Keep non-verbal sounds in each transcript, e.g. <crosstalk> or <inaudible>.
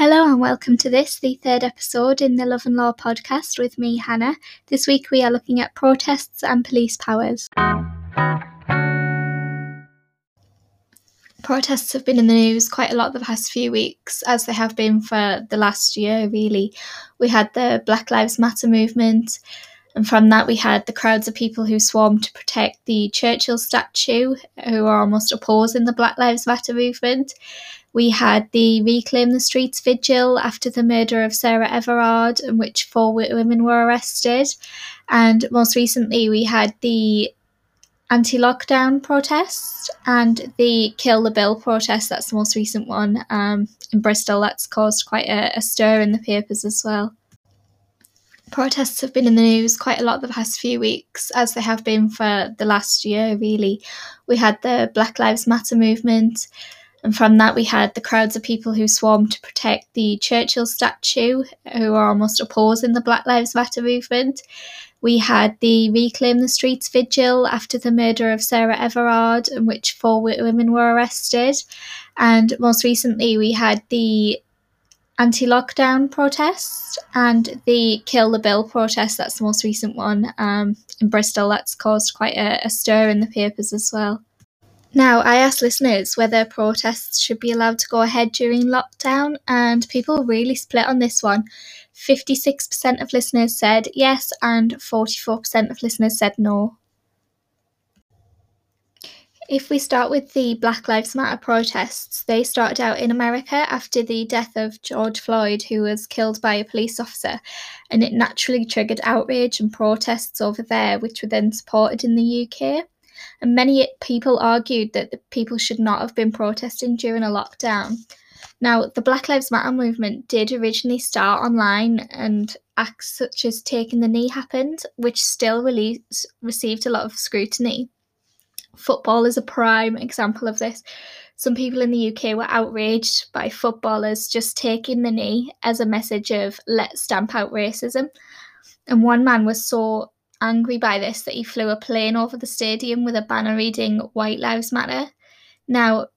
Hello and welcome to this, the third episode in the Love and Law podcast with me, Hannah. This week we are looking at protests and police powers. Protests have been in the news quite a lot the past few weeks, as they have been for the last year, really. We had the Black Lives Matter movement, and from that we had the crowds of people who swarmed to protect the Churchill statue, who are almost opposing the Black Lives Matter movement. We had the Reclaim the Streets vigil after the murder of Sarah Everard, in which four women were arrested. And most recently, we had the anti lockdown protest and the Kill the Bill protest. That's the most recent one um, in Bristol. That's caused quite a, a stir in the papers as well. Protests have been in the news quite a lot the past few weeks, as they have been for the last year, really. We had the Black Lives Matter movement and from that, we had the crowds of people who swarmed to protect the Churchill statue, who are almost opposing the Black Lives Matter movement. We had the Reclaim the Streets vigil after the murder of Sarah Everard, in which four women were arrested. And most recently, we had the anti lockdown protest and the Kill the Bill protest. That's the most recent one um, in Bristol. That's caused quite a, a stir in the papers as well. Now, I asked listeners whether protests should be allowed to go ahead during lockdown, and people really split on this one. 56% of listeners said yes, and 44% of listeners said no. If we start with the Black Lives Matter protests, they started out in America after the death of George Floyd, who was killed by a police officer, and it naturally triggered outrage and protests over there, which were then supported in the UK. And many people argued that the people should not have been protesting during a lockdown. Now, the Black Lives Matter movement did originally start online, and acts such as taking the knee happened, which still really received a lot of scrutiny. Football is a prime example of this. Some people in the UK were outraged by footballers just taking the knee as a message of let's stamp out racism. And one man was so angry by this that he flew a plane over the stadium with a banner reading White Lives Matter. Now,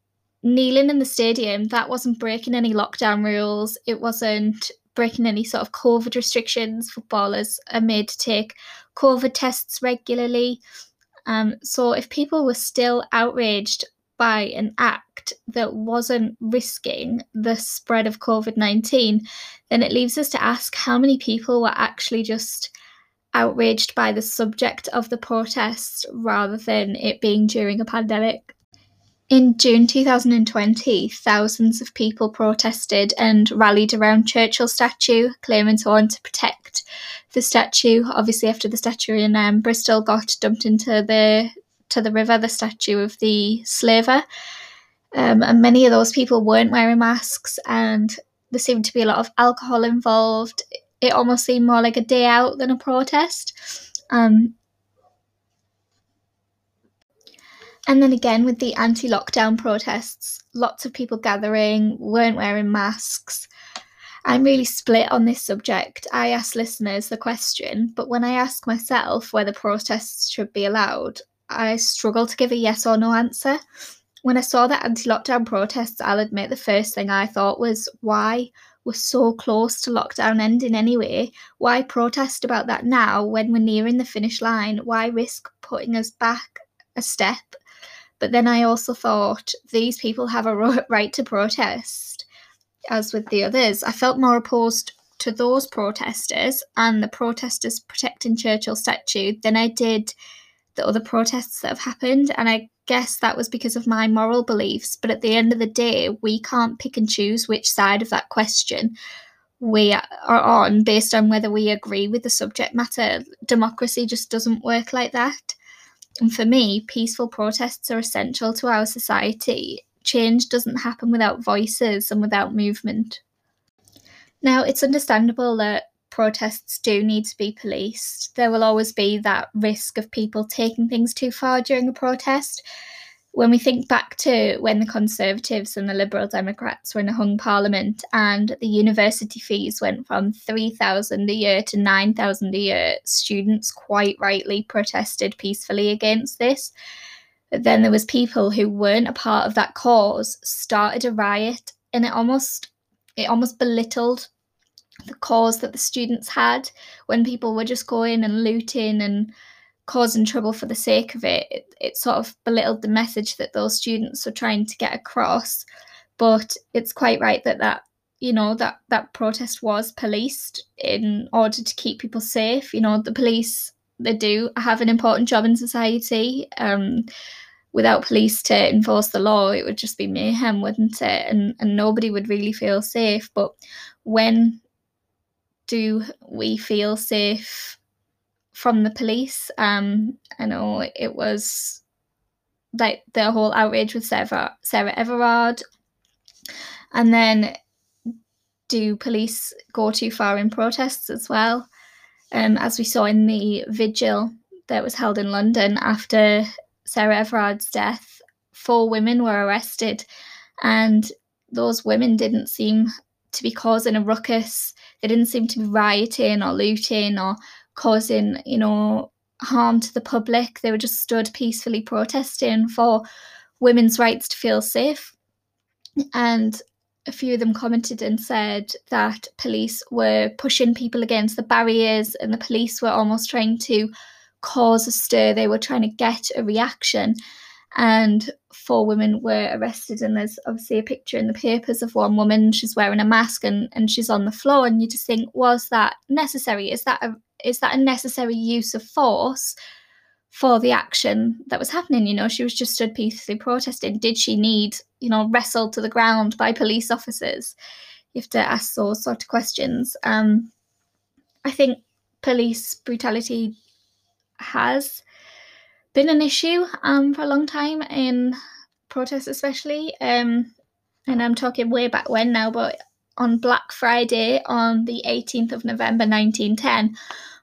kneeling in the stadium, that wasn't breaking any lockdown rules, it wasn't breaking any sort of COVID restrictions. Footballers are made to take COVID tests regularly. Um, so if people were still outraged by an act that wasn't risking the spread of COVID 19, then it leaves us to ask how many people were actually just outraged by the subject of the protest rather than it being during a pandemic. In June 2020, thousands of people protested and rallied around Churchill statue, claiming to want to protect the statue. Obviously, after the statue in um, Bristol got dumped into the to the river, the statue of the slaver, um, and many of those people weren't wearing masks, and there seemed to be a lot of alcohol involved it almost seemed more like a day out than a protest. Um, and then again with the anti lockdown protests, lots of people gathering, weren't wearing masks. I'm really split on this subject. I ask listeners the question, but when I ask myself whether protests should be allowed, I struggle to give a yes or no answer. When I saw the anti lockdown protests, I'll admit the first thing I thought was, why? we're so close to lockdown ending anyway. Why protest about that now when we're nearing the finish line? Why risk putting us back a step? But then I also thought these people have a <laughs> right to protest, as with the others. I felt more opposed to those protesters and the protesters protecting Churchill statue than I did the other protests that have happened. And I guess that was because of my moral beliefs. But at the end of the day, we can't pick and choose which side of that question we are on based on whether we agree with the subject matter. Democracy just doesn't work like that. And for me, peaceful protests are essential to our society. Change doesn't happen without voices and without movement. Now, it's understandable that protests do need to be policed. There will always be that risk of people taking things too far during a protest. When we think back to when the Conservatives and the Liberal Democrats were in a hung parliament and the university fees went from 3,000 a year to 9,000 a year, students quite rightly protested peacefully against this. But then there was people who weren't a part of that cause started a riot and it almost it almost belittled the cause that the students had when people were just going and looting and causing trouble for the sake of it. It, it sort of belittled the message that those students were trying to get across. But it's quite right that that you know that that protest was policed in order to keep people safe. You know the police they do have an important job in society. Um, without police to enforce the law, it would just be mayhem, wouldn't it? And and nobody would really feel safe. But when do we feel safe from the police? Um, I know it was like the whole outrage with Sarah Sarah Everard, and then do police go too far in protests as well? Um, as we saw in the vigil that was held in London after Sarah Everard's death, four women were arrested, and those women didn't seem to be causing a ruckus. They didn't seem to be rioting or looting or causing, you know, harm to the public. They were just stood peacefully protesting for women's rights to feel safe. And a few of them commented and said that police were pushing people against the barriers and the police were almost trying to cause a stir. They were trying to get a reaction and four women were arrested and there's obviously a picture in the papers of one woman she's wearing a mask and, and she's on the floor and you just think was that necessary is that a is that a necessary use of force for the action that was happening? You know she was just stood peacefully protesting. Did she need you know wrestled to the ground by police officers? You have to ask those sort of questions. Um i think police brutality has been an issue um, for a long time in protests, especially. Um, and I'm talking way back when now, but on Black Friday on the 18th of November 1910,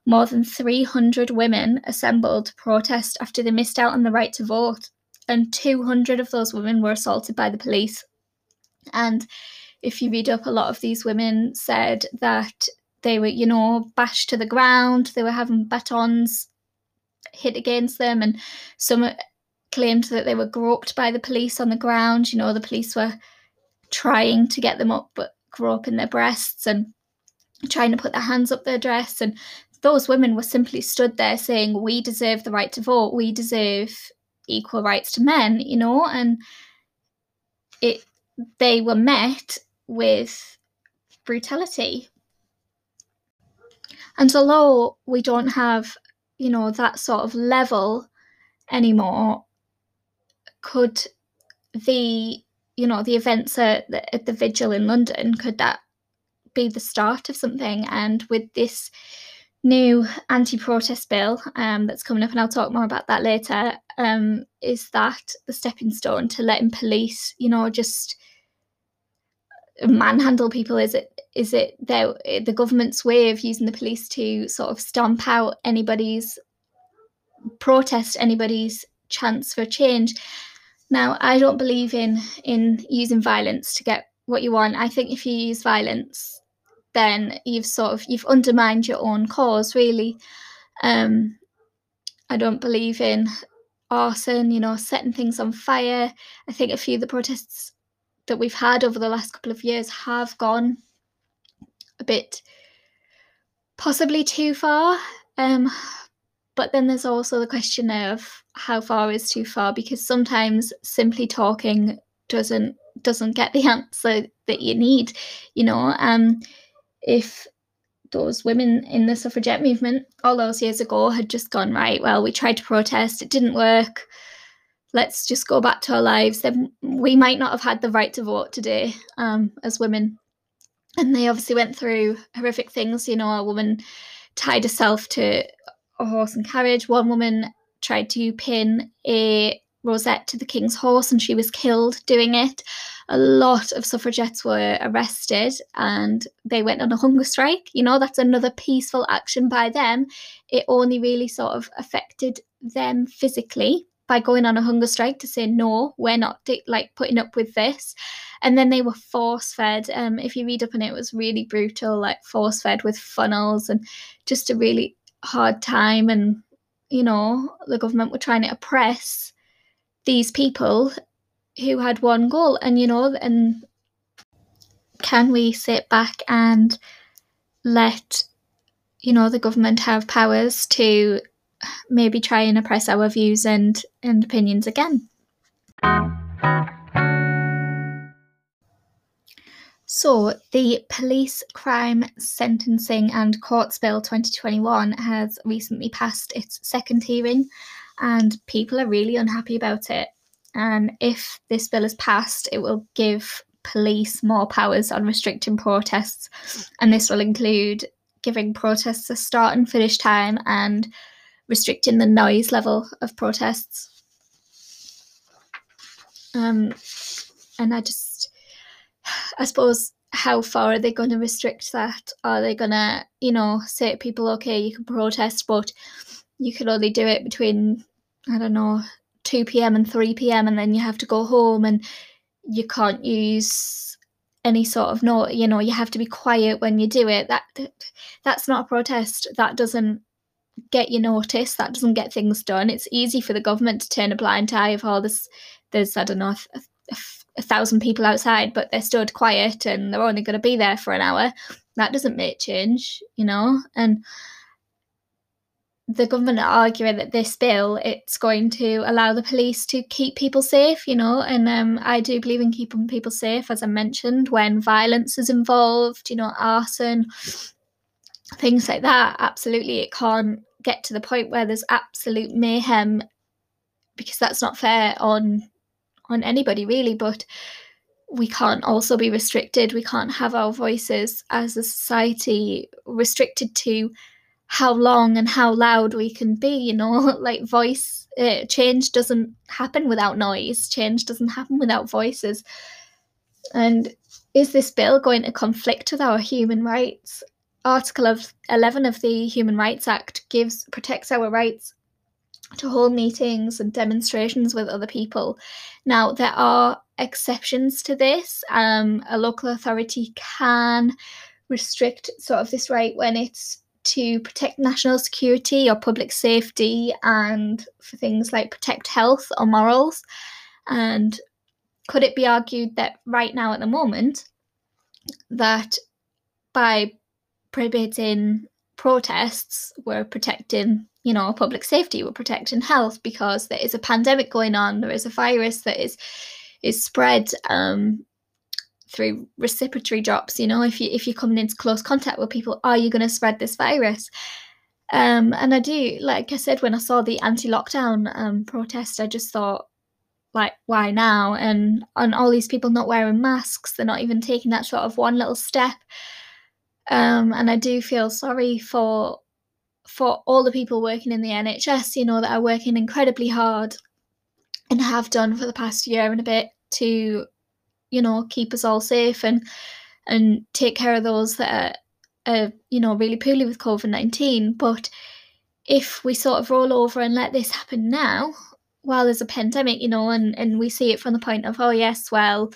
more than 300 women assembled to protest after they missed out on the right to vote, and 200 of those women were assaulted by the police. And if you read up, a lot of these women said that they were, you know, bashed to the ground, they were having batons hit against them, and some claimed that they were groped by the police on the ground. You know, the police were trying to get them up, but groping their breasts and trying to put their hands up their dress. And those women were simply stood there saying, We deserve the right to vote, we deserve equal rights to men, you know, and it they were met with brutality. And although we don't have you know that sort of level anymore could the you know the events at the, at the vigil in london could that be the start of something? And with this new anti-protest bill um, that's coming up and i'll talk more about that later um, is that the stepping stone to letting police you know just manhandle people? Is it is it the government's way of using the police to sort of stamp out anybody's protest anybody's chance for change now i don't believe in in using violence to get what you want. I think if you use violence then you've sort of you've undermined your own cause really. Um i don't believe in arson you know setting things on fire. I think a few of the protests that we've had over the last couple of years have gone a bit possibly too far. Um, but then there's also the question of how far is too far because sometimes simply talking doesn't doesn't get the <laughs> answer that you need. You know, um, if those women in the suffragette movement all those years ago had just gone right, well, we tried to protest, it didn't work. Let's just go back to our lives. Then we might not have had the right to vote today um, as women and they obviously went through horrific things. You know, a woman tied herself to a horse and carriage. One woman tried to pin a rosette to the king's horse and she was killed doing it. A lot of suffragettes were arrested and they went on a hunger strike. You know, that's another peaceful action by them. It only really sort of affected them physically by going on a hunger strike to say no we're not like putting up with this and then they were force fed um if you read up on it it was really brutal like force fed with funnels and just a really hard time and you know the government were trying to oppress these people who had one goal and you know and can we sit back and let you know the government have powers to maybe try and oppress our views and, and opinions again? So, the Police Crime Sentencing and Courts Bill 2021 has recently passed its second hearing, and people are really unhappy about it. And if this bill is passed, it will give police more powers on restricting protests, and this will include giving protests a start and finish time and restricting the noise level of protests. Um, and I just I suppose how far are they going to restrict that? Are they going to, you know, say to people, okay, you can protest, but you can only do it between, I don't know, 2 p.m. and 3 p.m. and then you have to go home and you can't use any sort of note, you know, you have to be quiet when you do it. That that's not a protest. That doesn't get you noticed. That doesn't get things done. It's easy for the government to turn a blind eye of all this. There's I don't know a, a, a thousand people outside, but they're stood quiet and they're only going to be there for an hour. That doesn't make change, you know. And the government are arguing that this bill it's going to allow the police to keep people safe, you know. And um, I do believe in keeping people safe, as I mentioned, when violence is involved, you know, arson, things like that. Absolutely, it can't get to the point where there's absolute mayhem because that's not fair on on anybody really, but we can't also be restricted. We can't have our voices as a society restricted to how long and how loud we can be, you know, <laughs> like voice uh, change doesn't happen without noise, change doesn't happen without voices. And is this bill going to conflict with our human rights? Article of 11 of the Human Rights Act gives protects our rights to hold meetings and demonstrations with other people. Now, there are exceptions to this. Um, a local authority can restrict sort of this right when it's to protect national security or public safety and for things like protect health or morals. And could it be argued that right now at the moment, that by prohibiting protests, we're protecting you know, public safety, we're protecting health because there is a pandemic going on. There is a virus that is is spread um, through respiratory drops. You know, if you if you're coming into close contact with people, are you going to spread this virus? Um, and I do, like I said, when I saw the anti-lockdown um, protest, I just thought, like, why now? And and all these people not wearing masks, they're not even taking that sort of one little step. Um, and I do feel sorry for for all the people working in the NHS, you know, that are working incredibly hard and have done for the past year and a bit to, you know, keep us all safe and and take care of those that are, are you know, really poorly with COVID nineteen. But if we sort of roll over and let this happen now, while there's a pandemic, you know, and, and we see it from the point of, oh yes, well,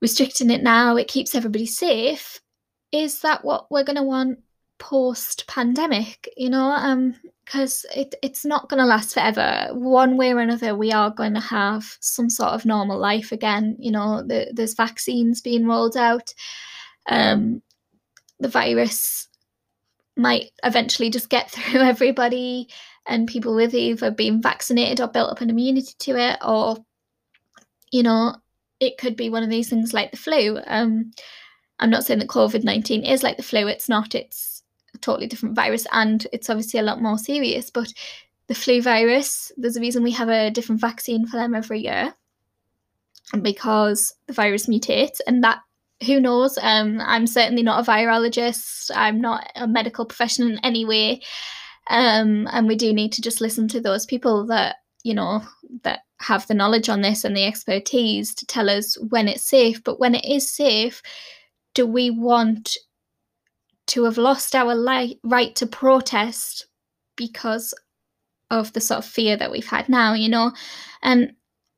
restricting it now, it keeps everybody safe. Is that what we're gonna want post pandemic, you know, um, because it, it's not going to last forever. One way or another, we are going to have some sort of normal life again. You know, the, there's vaccines being rolled out. Um, the virus might eventually just get <laughs> through everybody, and people with either being vaccinated or built up an immunity to it, or, you know, it could be one of these things like the flu. Um, I'm not saying that COVID 19 is like the flu, it's not. It's a totally different virus and it's obviously a lot more serious. But the flu virus, there's a reason we have a different vaccine for them every year. Because the virus mutates and that who knows? Um, I'm certainly not a virologist. I'm not a medical professional in any way. Um, and we do need to just listen to those people that, you know, that have the knowledge on this and the expertise to tell us when it's safe. But when it is safe, do we want to have lost our li- right to protest because of the sort of fear that we've had now, you know? And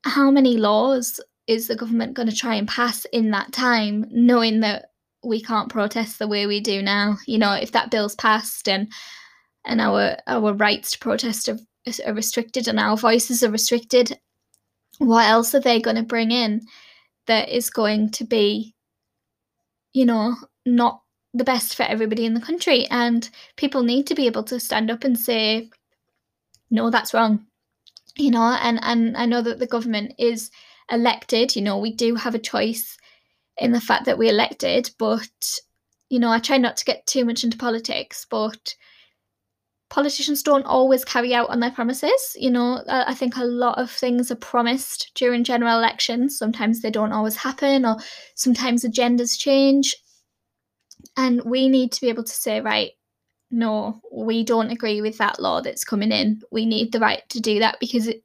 how many laws is the government going to try and pass in that time, knowing that we can't protest the way we do now? You know, if that bill's passed and and our our rights to protest are, are restricted and our voices are restricted, what else are they going to bring in that is going to be you know, not the best for everybody in the country. And people need to be able to stand up and say, no, that's wrong. You know, and, and I know that the government is elected, you know, we do have a choice in the fact that we elected, but you know, I try not to get too much into politics, but politicians don't always carry out on their promises. You know, uh, I think a lot of things are promised during general elections. Sometimes they don't always happen, or sometimes agendas change. And we need to be able to say, right, no, we don't agree with that law that's coming in. We need the right to do that because it,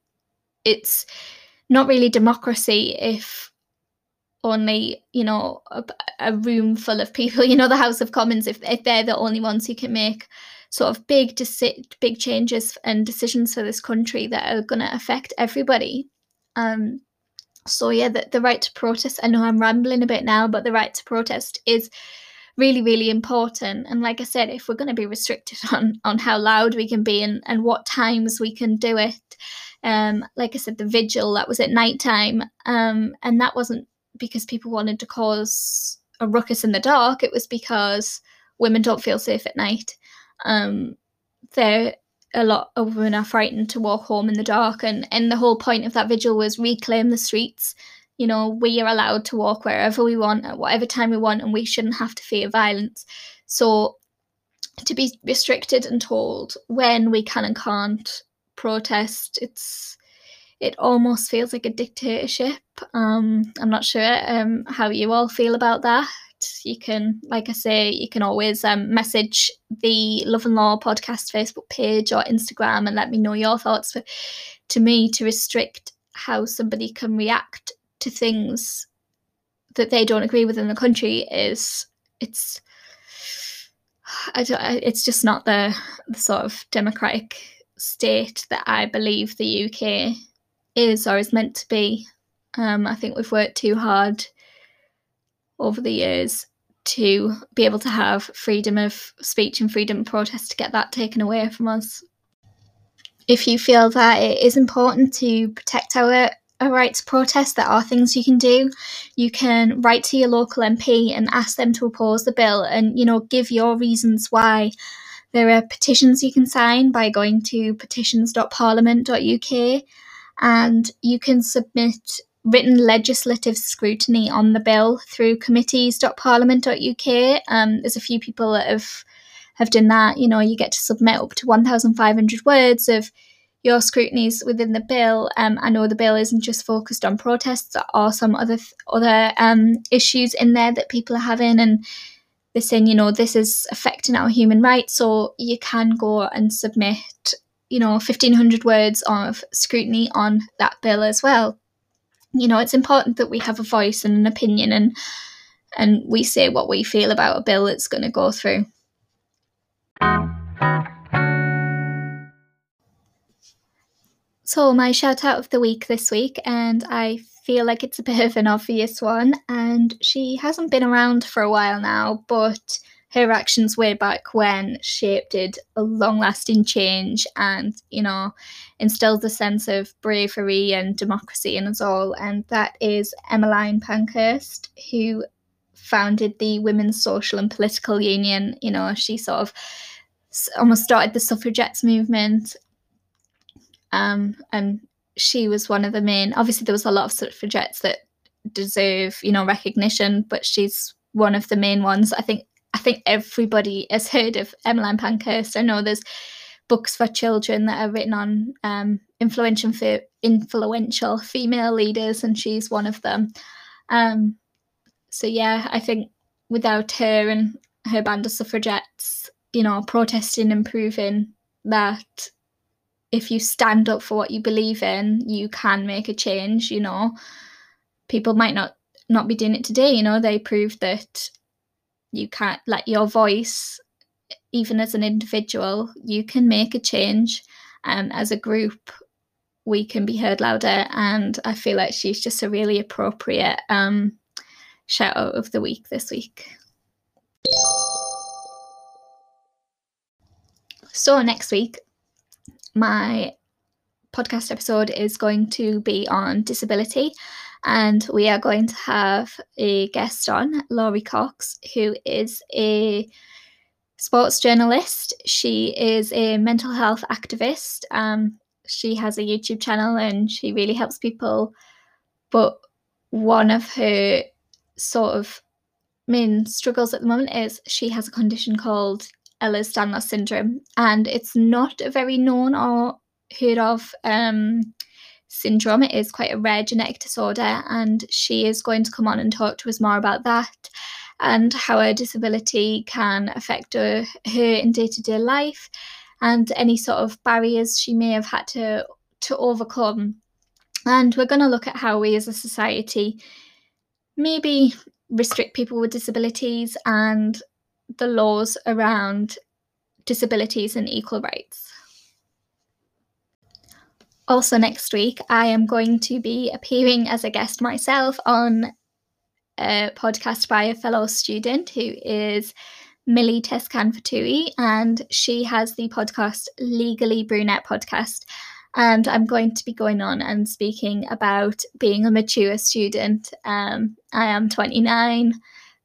it's not really democracy if only you know a, a, room full of people <laughs> you know the house of commons if, if they're the only ones who can make sort of big deci- big changes and decisions for this country that are going to affect everybody um so yeah the, the right to protest i know i'm rambling a bit now but the right to protest is really really important and like i said if we're going to be restricted <laughs> on on how loud we can be and and what times we can do it um like i said the vigil that was at night time um and that wasn't because people wanted to cause a ruckus in the dark. It was because women don't feel safe at night. Um, they're a lot of women are frightened to walk home in the dark, and and the whole point of that vigil was reclaim the streets. You know, we are allowed to walk wherever we want at whatever time we want, and we shouldn't have to fear violence. So, to be restricted and told when we can and can't protest, it's it almost feels like a dictatorship. Um, I'm not sure um, how you all feel about that. You can, like I say, you can always um, message the Love and Law podcast Facebook page or Instagram and let me know your thoughts. But to me, to restrict how somebody can react to things that they don't agree with in the country is it's I don't, it's just not the, the sort of democratic state that I believe the UK is or is meant to be. Um, I think we've worked too hard over the years to be able to have freedom of speech and freedom of protest to get that taken away from us. If you feel that it is important to protect our, our right to protest, there are things you can do. You can write to your local MP and ask them to oppose the bill and, you know, give your reasons why. There are petitions you can sign by going to petitions.parliament.uk and you can submit written legislative scrutiny on the bill through committees.parliament.uk. Um, there's a few people that have have done that. You know, you get to submit up to 1,500 words of your scrutinies within the bill. Um, I know the bill isn't just focused on protests; there are some other other um, issues in there that people are having, and they're saying, you know, this is affecting our human rights. So you can go and submit you know, 1500 words of scrutiny on that bill as well. You know, it's important that we have a voice and an opinion and and we say what we feel about a bill that's going to go through. So, my shout out of the week this week, and I feel like it's a bit of an obvious one, and she hasn't been around for a while now, but her actions way back when shaped a long lasting change and, you know, instilled a sense of bravery and democracy in us all. And that is Emmeline Pankhurst, who founded the Women's Social and Political Union. You know, she sort of almost started the suffragettes movement. Um, and she was one of the main, obviously, there was a lot of suffragettes that deserve, you know, recognition, but she's one of the main ones. I think I think everybody has heard of Emmeline Pankhurst. I know there's books for children that are written on um, influential influential female leaders, and she's one of them. Um, so yeah, I think without her and her band of suffragettes, you know, protesting and proving that if you stand up for what you believe in, you can make a change. You know, people might not not be doing it today. You know, they proved that you can't let your voice even as an individual you can make a change. And as a group we can be heard louder and i feel like she's just a really appropriate um, shout out of the week this week. So next week my podcast episode is going to be on disability And we are going to have a guest on, Laurie Cox, who is a sports journalist. She is a mental health activist. Um, she has a YouTube channel and she really helps people. But one of her sort of main struggles at the moment is she has a condition called Ehlers-Danlos syndrome, and it's not a very known or heard of um, syndrome. It is quite a rare genetic disorder, and she is going to come on and talk to us more about that and how her disability can affect her, her in day to day life and any sort of barriers she may have had to, to overcome. And we're going to look at how we as a society maybe restrict people with disabilities and the laws around disabilities and equal rights. Also, next week, I am going to be appearing as a guest myself on a podcast by a fellow student who is Millie Tescan Fatui, and she has the podcast Legally Brunette Podcast. And I'm going to be going on and speaking about being a mature student. Um, I am 29,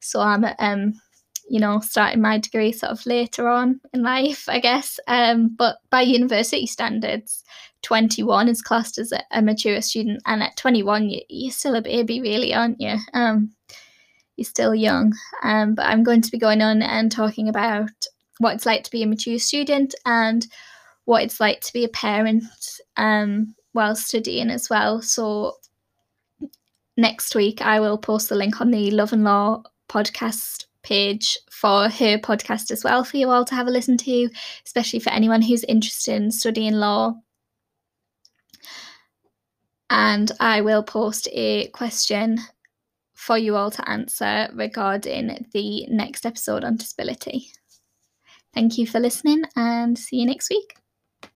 so I'm, um, you know, starting my degree sort of later on in life, I guess. Um, but by university standards, 21 is classed as a, a mature student, and at 21, you, you're still a baby, really, aren't you? Um, you're still young. Um, but I'm going to be going on and talking about what it's like to be a mature student and what it's like to be a parent um, while studying as well. So next week, I will post the link on the Love and Law podcast page for her podcast as well for you all to have a listen to, especially for anyone who's interested in studying law. And I will post a question for you all to answer regarding the next episode on disability. Thank you for listening and see you next week.